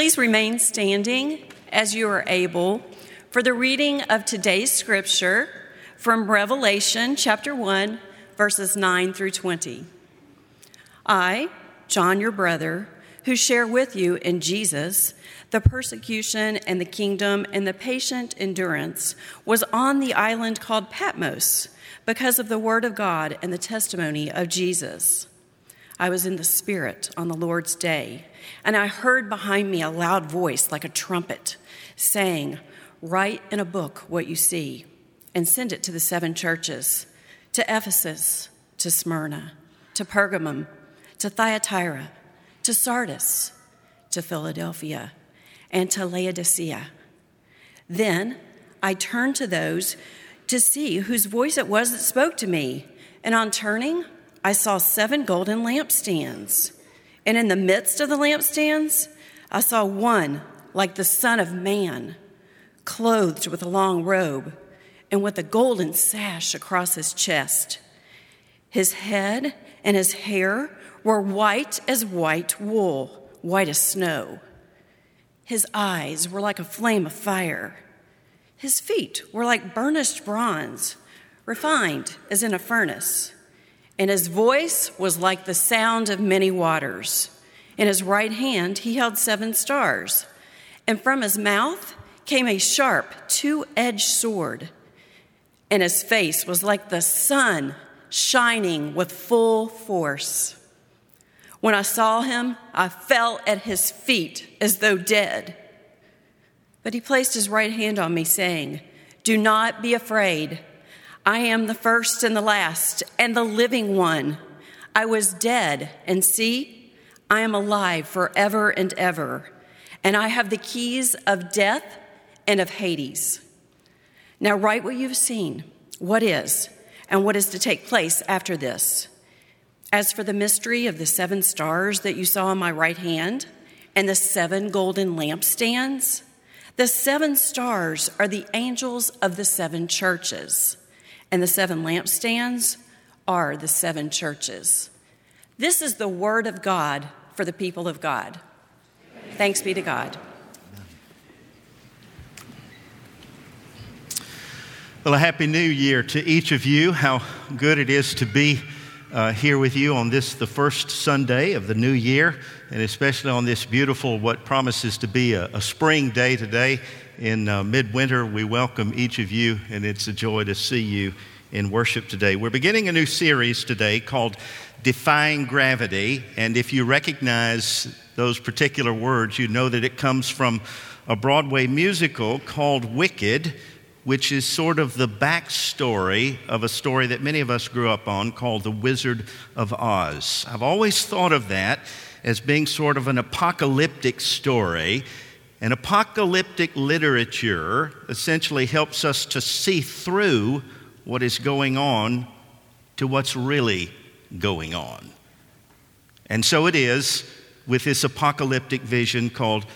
Please remain standing as you are able for the reading of today's scripture from Revelation chapter 1, verses 9 through 20. I, John, your brother, who share with you in Jesus the persecution and the kingdom and the patient endurance, was on the island called Patmos because of the word of God and the testimony of Jesus. I was in the Spirit on the Lord's day, and I heard behind me a loud voice like a trumpet saying, Write in a book what you see and send it to the seven churches to Ephesus, to Smyrna, to Pergamum, to Thyatira, to Sardis, to Philadelphia, and to Laodicea. Then I turned to those to see whose voice it was that spoke to me, and on turning, I saw seven golden lampstands. And in the midst of the lampstands, I saw one like the Son of Man, clothed with a long robe and with a golden sash across his chest. His head and his hair were white as white wool, white as snow. His eyes were like a flame of fire. His feet were like burnished bronze, refined as in a furnace and his voice was like the sound of many waters. In his right hand he held seven stars, and from his mouth came a sharp, two edged sword, and his face was like the sun shining with full force. When I saw him, I fell at his feet as though dead. But he placed his right hand on me, saying, Do not be afraid. I am the first and the last and the living one. I was dead, and see, I am alive forever and ever, and I have the keys of death and of Hades. Now, write what you've seen, what is, and what is to take place after this. As for the mystery of the seven stars that you saw on my right hand and the seven golden lampstands, the seven stars are the angels of the seven churches and the seven lampstands are the seven churches. This is the word of God for the people of God. Thanks be to God. Well, a happy new year to each of you. How good it is to be uh, here with you on this, the first Sunday of the new year, and especially on this beautiful, what promises to be a, a spring day today in uh, midwinter. We welcome each of you, and it's a joy to see you in worship today. We're beginning a new series today called Defying Gravity, and if you recognize those particular words, you know that it comes from a Broadway musical called Wicked, which is sort of the backstory of a story that many of us grew up on called The Wizard of Oz. I've always thought of that as being sort of an apocalyptic story and apocalyptic literature essentially helps us to see through what is going on to what's really going on. And so it is with this apocalyptic vision called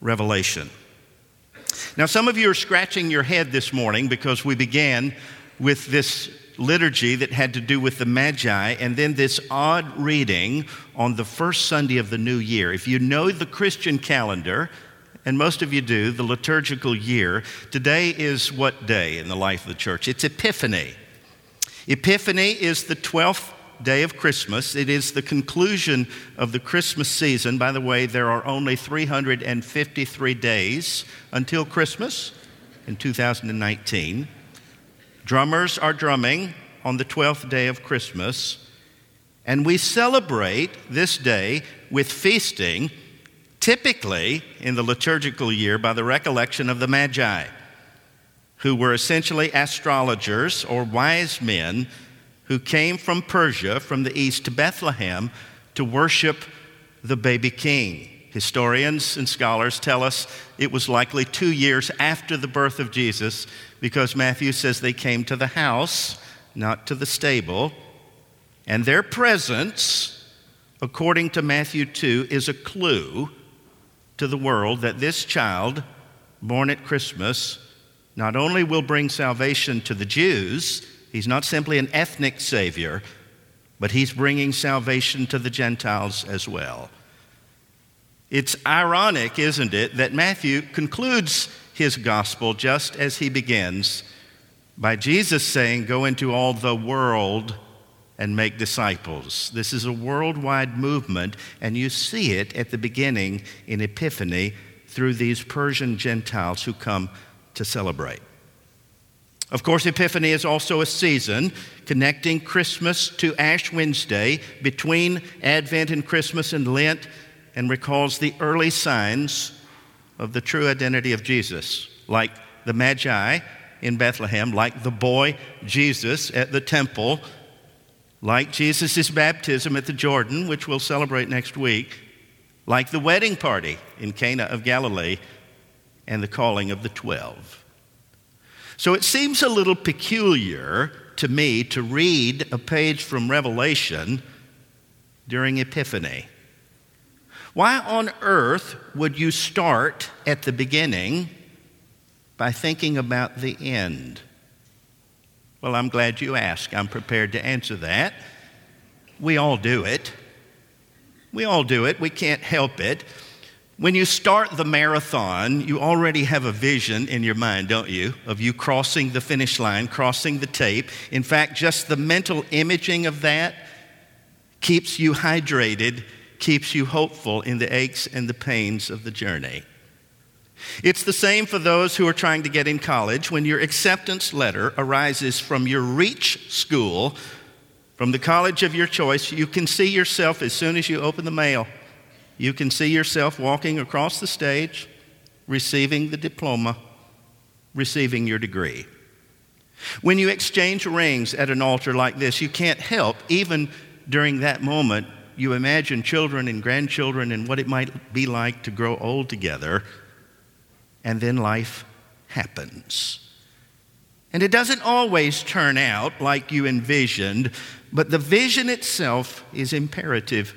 Revelation. Now, some of you are scratching your head this morning because we began with this liturgy that had to do with the Magi and then this odd reading on the first Sunday of the new year. If you know the Christian calendar, and most of you do, the liturgical year, today is what day in the life of the church? It's Epiphany. Epiphany is the 12th day of Christmas. It is the conclusion of the Christmas season. By the way, there are only 353 days until Christmas in 2019. Drummers are drumming on the 12th day of Christmas, and we celebrate this day with feasting typically in the liturgical year by the recollection of the Magi, who were essentially astrologers or wise men who came from Persia, from the east, to Bethlehem to worship the baby king. Historians and scholars tell us it was likely two years after the birth of Jesus because Matthew says they came to the house, not to the stable. And their presence, according to Matthew 2, is a clue to the world that this child, born at Christmas, not only will bring salvation to the Jews, he's not simply an ethnic savior, but he's bringing salvation to the Gentiles as well. It's ironic, isn't it, that Matthew concludes his gospel just as he begins by Jesus saying, Go into all the world and make disciples. This is a worldwide movement, and you see it at the beginning in Epiphany through these Persian Gentiles who come to celebrate. Of course, Epiphany is also a season connecting Christmas to Ash Wednesday, between Advent and Christmas and Lent, and recalls the early signs of the true identity of Jesus, like the Magi in Bethlehem, like the boy Jesus at the temple, like Jesus' baptism at the Jordan, which we'll celebrate next week, like the wedding party in Cana of Galilee, and the calling of the twelve. So it seems a little peculiar to me to read a page from Revelation during Epiphany. Why on earth would you start at the beginning by thinking about the end? Well, I'm glad you asked. I'm prepared to answer that. We all do it. We all do it. We can't help it. When you start the marathon, you already have a vision in your mind, don't you, of you crossing the finish line, crossing the tape. In fact, just the mental imaging of that keeps you hydrated, keeps you hopeful in the aches and the pains of the journey. It's the same for those who are trying to get in college. When your acceptance letter arises from your reach school, from the college of your choice, you can see yourself as soon as you open the mail you can see yourself walking across the stage, receiving the diploma, receiving your degree. When you exchange rings at an altar like this, you can't help, even during that moment, you imagine children and grandchildren and what it might be like to grow old together, and then life happens. And it doesn't always turn out like you envisioned, but the vision itself is imperative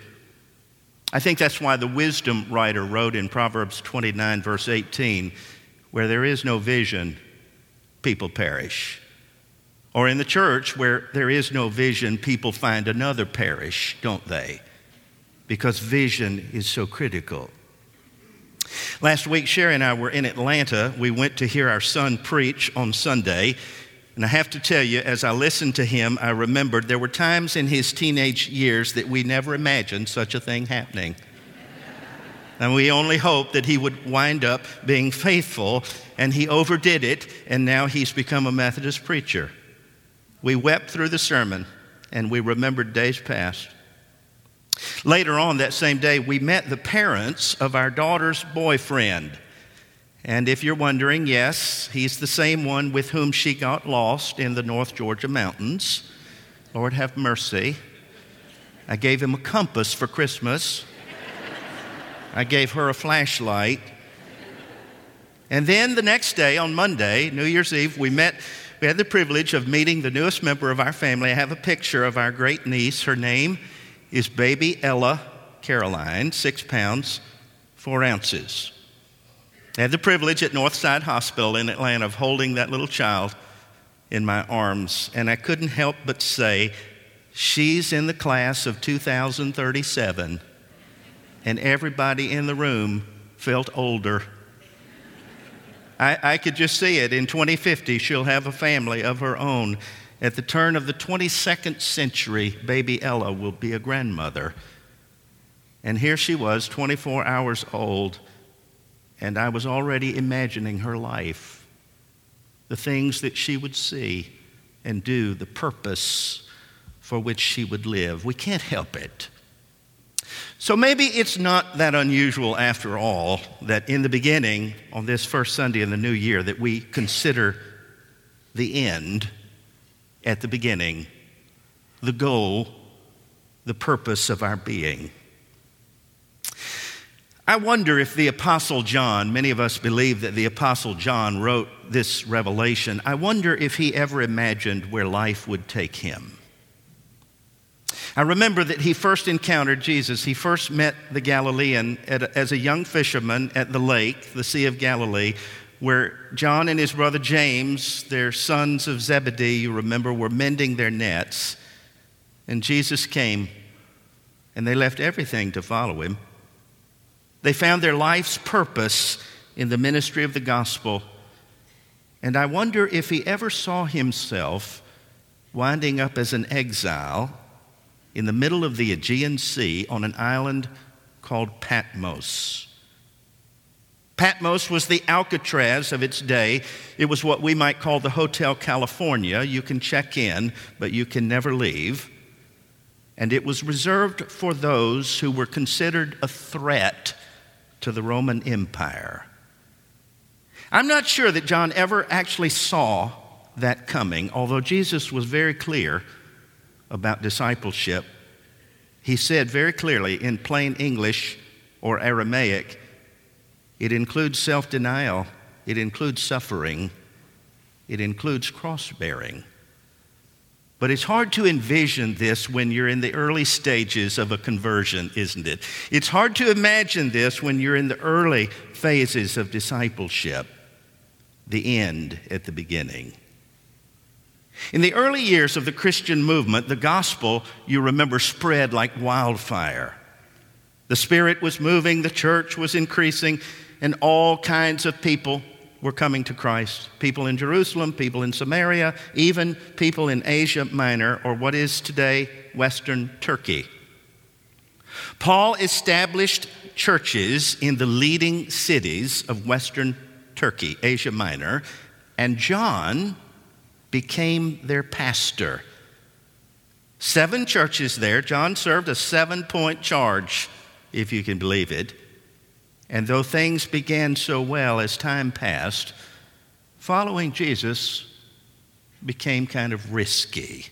I think that's why the wisdom writer wrote in Proverbs 29, verse 18, where there is no vision, people perish. Or in the church, where there is no vision, people find another parish, don't they? Because vision is so critical. Last week, Sherry and I were in Atlanta. We went to hear our son preach on Sunday. And I have to tell you, as I listened to him, I remembered there were times in his teenage years that we never imagined such a thing happening. and we only hoped that he would wind up being faithful, and he overdid it, and now he's become a Methodist preacher. We wept through the sermon, and we remembered days past. Later on that same day, we met the parents of our daughter's boyfriend. And if you're wondering, yes, he's the same one with whom she got lost in the North Georgia mountains. Lord have mercy. I gave him a compass for Christmas. I gave her a flashlight. And then the next day, on Monday, New Year's Eve, we met. We had the privilege of meeting the newest member of our family. I have a picture of our great niece. Her name is baby Ella Caroline, six pounds, four ounces. I had the privilege at Northside Hospital in Atlanta of holding that little child in my arms, and I couldn't help but say, She's in the class of 2037, and everybody in the room felt older. I, I could just see it. In 2050, she'll have a family of her own. At the turn of the 22nd century, baby Ella will be a grandmother. And here she was, 24 hours old and I was already imagining her life, the things that she would see and do, the purpose for which she would live. We can't help it. So maybe it's not that unusual after all that in the beginning, on this first Sunday in the new year, that we consider the end at the beginning, the goal, the purpose of our being. I wonder if the Apostle John, many of us believe that the Apostle John wrote this revelation, I wonder if he ever imagined where life would take him. I remember that he first encountered Jesus. He first met the Galilean a, as a young fisherman at the lake, the Sea of Galilee, where John and his brother James, their sons of Zebedee, you remember, were mending their nets. And Jesus came, and they left everything to follow him. They found their life's purpose in the ministry of the gospel. And I wonder if he ever saw himself winding up as an exile in the middle of the Aegean Sea on an island called Patmos. Patmos was the Alcatraz of its day. It was what we might call the Hotel California. You can check in, but you can never leave. And it was reserved for those who were considered a threat to the Roman Empire. I'm not sure that John ever actually saw that coming, although Jesus was very clear about discipleship. He said very clearly in plain English or Aramaic, it includes self denial, it includes suffering, it includes cross bearing. But it's hard to envision this when you're in the early stages of a conversion, isn't it? It's hard to imagine this when you're in the early phases of discipleship, the end at the beginning. In the early years of the Christian movement, the gospel, you remember, spread like wildfire. The Spirit was moving, the church was increasing, and all kinds of people were coming to Christ. People in Jerusalem, people in Samaria, even people in Asia Minor, or what is today Western Turkey. Paul established churches in the leading cities of Western Turkey, Asia Minor, and John became their pastor. Seven churches there. John served a seven point charge, if you can believe it. And though things began so well as time passed, following Jesus became kind of risky.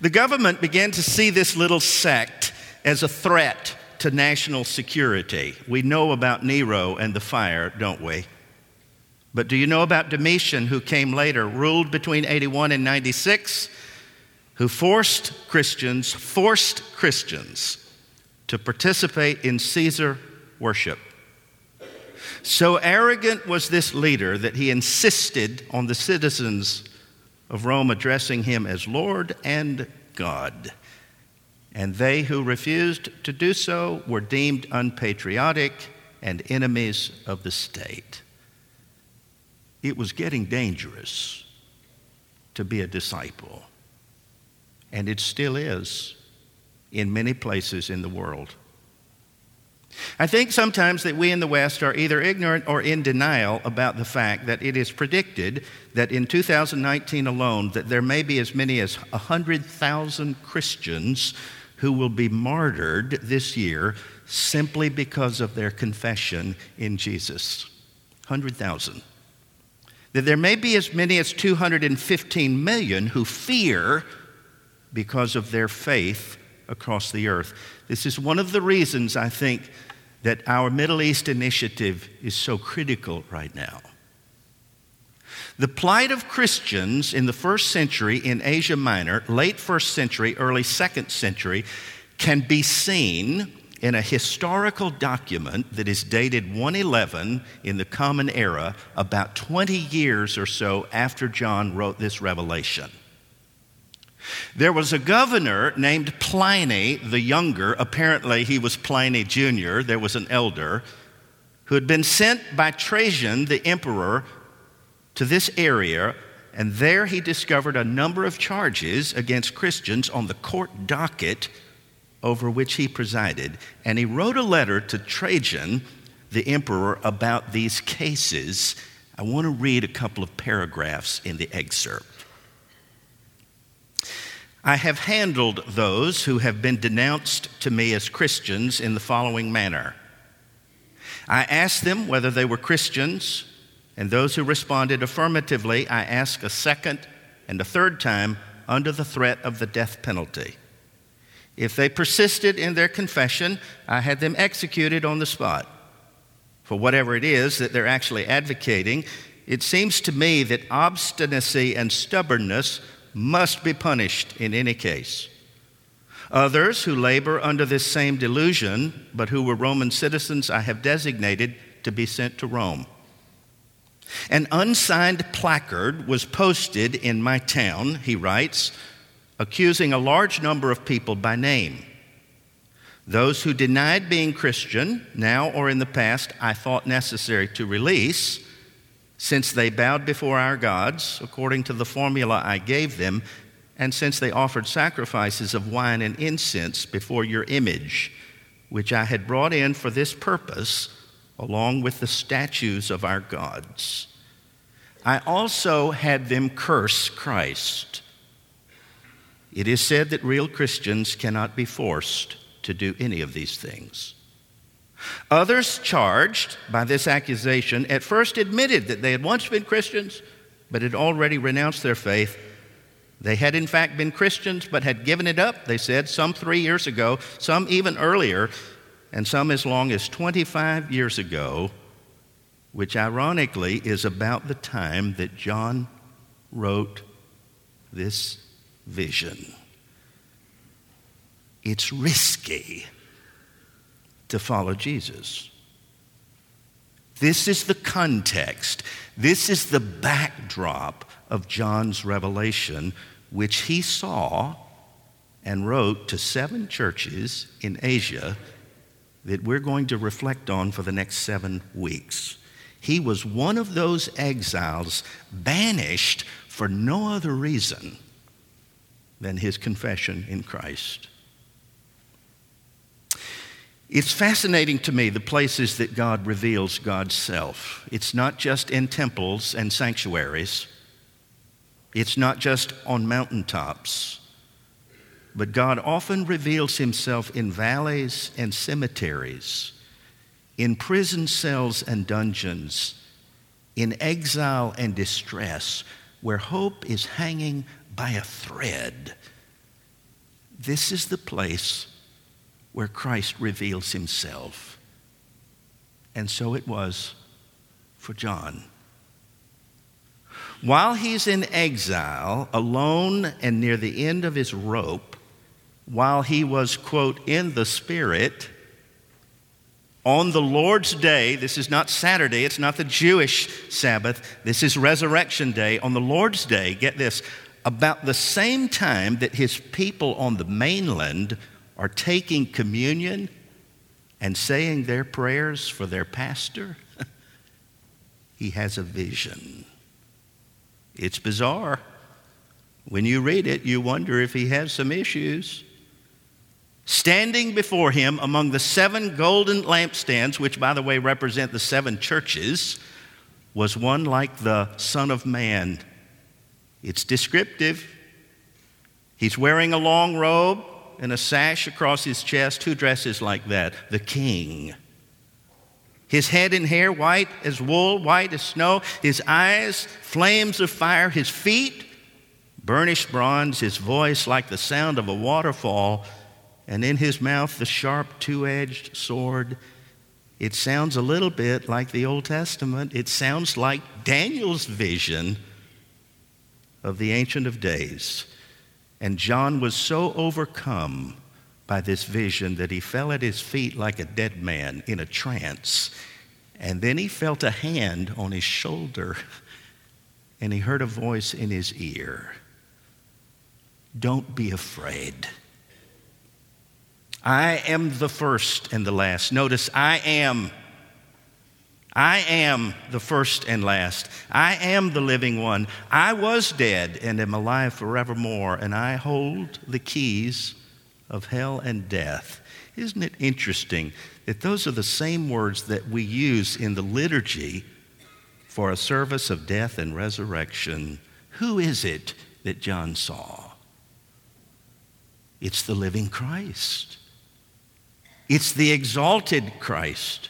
The government began to see this little sect as a threat to national security. We know about Nero and the fire, don't we? But do you know about Domitian, who came later, ruled between 81 and 96, who forced Christians, forced Christians to participate in Caesar worship? So arrogant was this leader that he insisted on the citizens of Rome addressing him as Lord and God. And they who refused to do so were deemed unpatriotic and enemies of the state it was getting dangerous to be a disciple. And it still is in many places in the world. I think sometimes that we in the West are either ignorant or in denial about the fact that it is predicted that in 2019 alone that there may be as many as 100,000 Christians who will be martyred this year simply because of their confession in Jesus. 100,000 that there may be as many as 215 million who fear because of their faith across the earth. This is one of the reasons I think that our Middle East initiative is so critical right now. The plight of Christians in the first century in Asia Minor, late first century, early second century, can be seen in a historical document that is dated 111 in the Common Era, about 20 years or so after John wrote this revelation. There was a governor named Pliny the Younger. Apparently, he was Pliny Jr., there was an elder, who had been sent by Trajan, the emperor, to this area, and there he discovered a number of charges against Christians on the court docket over which he presided, and he wrote a letter to Trajan, the emperor, about these cases. I want to read a couple of paragraphs in the excerpt. I have handled those who have been denounced to me as Christians in the following manner. I asked them whether they were Christians, and those who responded affirmatively, I asked a second and a third time under the threat of the death penalty. If they persisted in their confession, I had them executed on the spot. For whatever it is that they're actually advocating, it seems to me that obstinacy and stubbornness must be punished in any case. Others who labor under this same delusion, but who were Roman citizens, I have designated to be sent to Rome. An unsigned placard was posted in my town, he writes, accusing a large number of people by name. Those who denied being Christian, now or in the past, I thought necessary to release, since they bowed before our gods, according to the formula I gave them, and since they offered sacrifices of wine and incense before your image, which I had brought in for this purpose, along with the statues of our gods. I also had them curse Christ. It is said that real Christians cannot be forced to do any of these things. Others charged by this accusation at first admitted that they had once been Christians, but had already renounced their faith. They had, in fact, been Christians, but had given it up, they said, some three years ago, some even earlier, and some as long as 25 years ago, which ironically is about the time that John wrote this vision. It's risky to follow Jesus. This is the context, this is the backdrop of John's revelation, which he saw and wrote to seven churches in Asia that we're going to reflect on for the next seven weeks. He was one of those exiles banished for no other reason than his confession in Christ. It's fascinating to me the places that God reveals God's self. It's not just in temples and sanctuaries, it's not just on mountaintops, but God often reveals himself in valleys and cemeteries, in prison cells and dungeons, in exile and distress, where hope is hanging by a thread. This is the place where Christ reveals himself. And so it was for John. While he's in exile, alone and near the end of his rope, while he was, quote, in the Spirit, on the Lord's day, this is not Saturday, it's not the Jewish Sabbath, this is Resurrection Day. On the Lord's day, get this, about the same time that his people on the mainland are taking communion and saying their prayers for their pastor, he has a vision. It's bizarre. When you read it, you wonder if he has some issues. Standing before him among the seven golden lampstands, which, by the way, represent the seven churches, was one like the Son of Man. It's descriptive. He's wearing a long robe and a sash across his chest. Who dresses like that? The king. His head and hair white as wool, white as snow. His eyes, flames of fire. His feet, burnished bronze. His voice like the sound of a waterfall. And in his mouth, the sharp two edged sword. It sounds a little bit like the Old Testament. It sounds like Daniel's vision of the Ancient of Days. And John was so overcome by this vision that he fell at his feet like a dead man in a trance. And then he felt a hand on his shoulder and he heard a voice in his ear Don't be afraid. I am the first and the last. Notice, I am. I am the first and last. I am the living one. I was dead and am alive forevermore, and I hold the keys of hell and death. Isn't it interesting that those are the same words that we use in the liturgy for a service of death and resurrection? Who is it that John saw? It's the living Christ. It's the exalted Christ.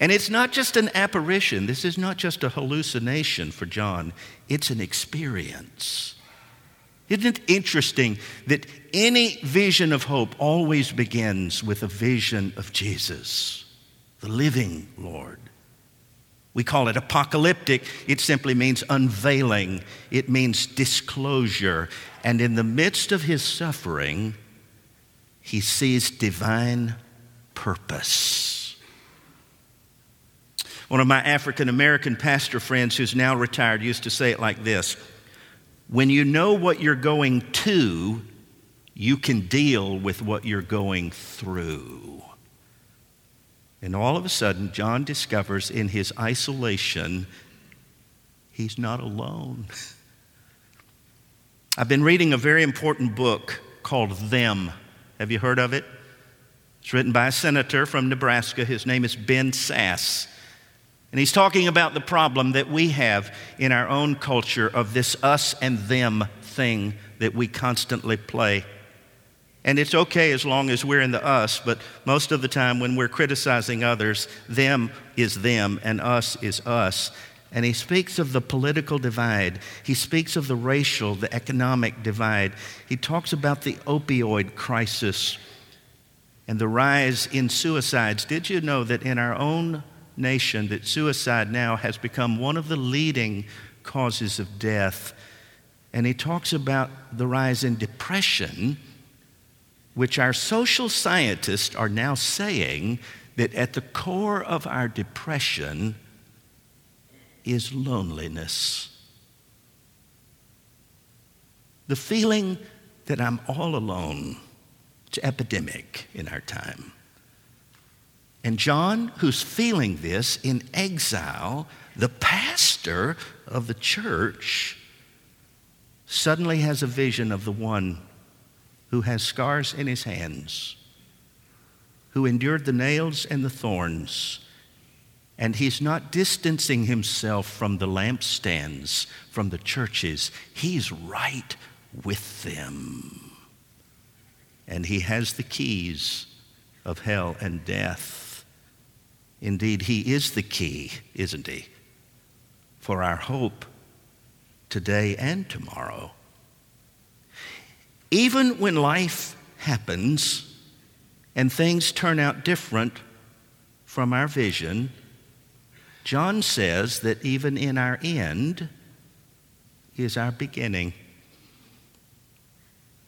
And it's not just an apparition, this is not just a hallucination for John, it's an experience. Isn't it interesting that any vision of hope always begins with a vision of Jesus, the living Lord? We call it apocalyptic. It simply means unveiling, it means disclosure. And in the midst of his suffering, he sees divine purpose. One of my African American pastor friends who's now retired used to say it like this When you know what you're going to, you can deal with what you're going through. And all of a sudden, John discovers in his isolation, he's not alone. I've been reading a very important book called Them. Have you heard of it? It's written by a senator from Nebraska. His name is Ben Sasse. And he's talking about the problem that we have in our own culture of this us and them thing that we constantly play. And it's okay as long as we're in the us, but most of the time when we're criticizing others, them is them and us is us. And he speaks of the political divide. He speaks of the racial, the economic divide. He talks about the opioid crisis and the rise in suicides. Did you know that in our own nation that suicide now has become one of the leading causes of death? And he talks about the rise in depression which our social scientists are now saying that at the core of our depression is loneliness. The feeling that I'm all alone. It's epidemic in our time. And John, who's feeling this in exile, the pastor of the church, suddenly has a vision of the one who has scars in his hands, who endured the nails and the thorns. And he's not distancing himself from the lampstands, from the churches. He's right with them. And he has the keys of hell and death. Indeed, he is the key, isn't he, for our hope today and tomorrow. Even when life happens and things turn out different from our vision, John says that even in our end is our beginning.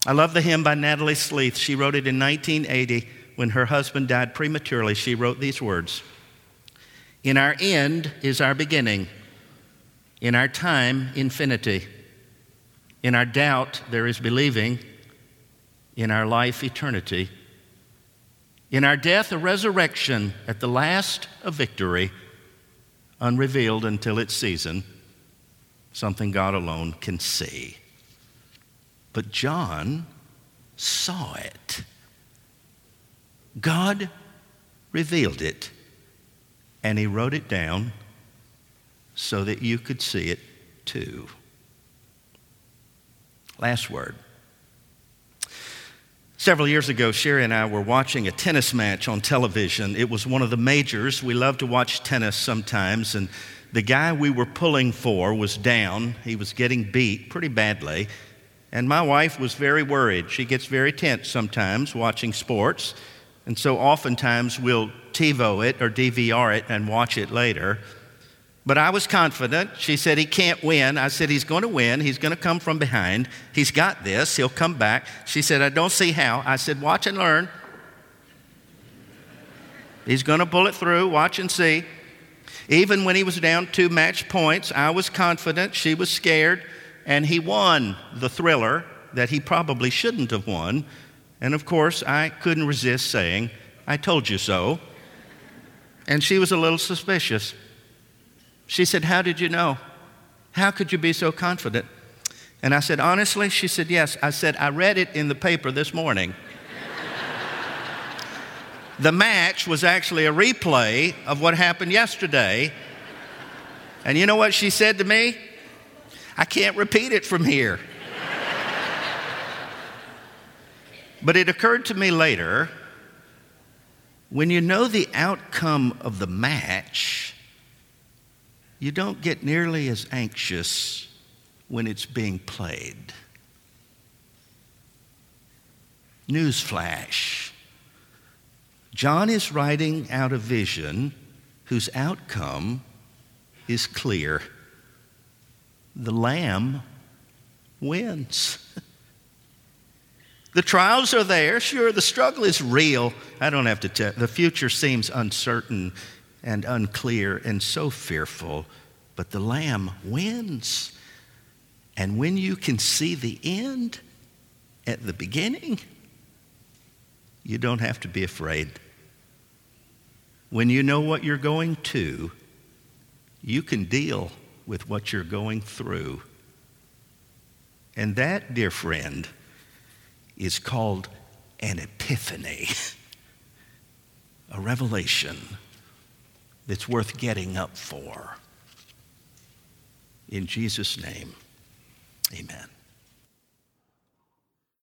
I love the hymn by Natalie Sleeth. She wrote it in 1980 when her husband died prematurely. She wrote these words In our end is our beginning, in our time, infinity. In our doubt, there is believing in our life eternity. In our death, a resurrection at the last, a victory, unrevealed until its season, something God alone can see. But John saw it. God revealed it, and he wrote it down so that you could see it too. Last word. Several years ago, Sherry and I were watching a tennis match on television. It was one of the majors. We love to watch tennis sometimes, and the guy we were pulling for was down. He was getting beat pretty badly. And my wife was very worried. She gets very tense sometimes watching sports. And so oftentimes we'll TiVo it or DVR it and watch it later. But I was confident. She said he can't win. I said he's going to win. He's going to come from behind. He's got this. He'll come back. She said, I don't see how. I said, watch and learn. He's going to pull it through. Watch and see. Even when he was down two match points, I was confident. She was scared. And he won the thriller that he probably shouldn't have won. And of course, I couldn't resist saying, I told you so. And she was a little suspicious. She said, How did you know? How could you be so confident? And I said, Honestly? She said, Yes. I said, I read it in the paper this morning. the match was actually a replay of what happened yesterday. And you know what she said to me? I can't repeat it from here. But it occurred to me later when you know the outcome of the match, you don't get nearly as anxious when it's being played. Newsflash John is writing out a vision whose outcome is clear. The Lamb wins. the trials are there. Sure, the struggle is real. I don't have to tell. The future seems uncertain and unclear and so fearful, but the Lamb wins. And when you can see the end, at the beginning, you don't have to be afraid. When you know what you're going to, you can deal with what you're going through. And that, dear friend, is called an epiphany, a revelation that's worth getting up for. In Jesus' name, amen.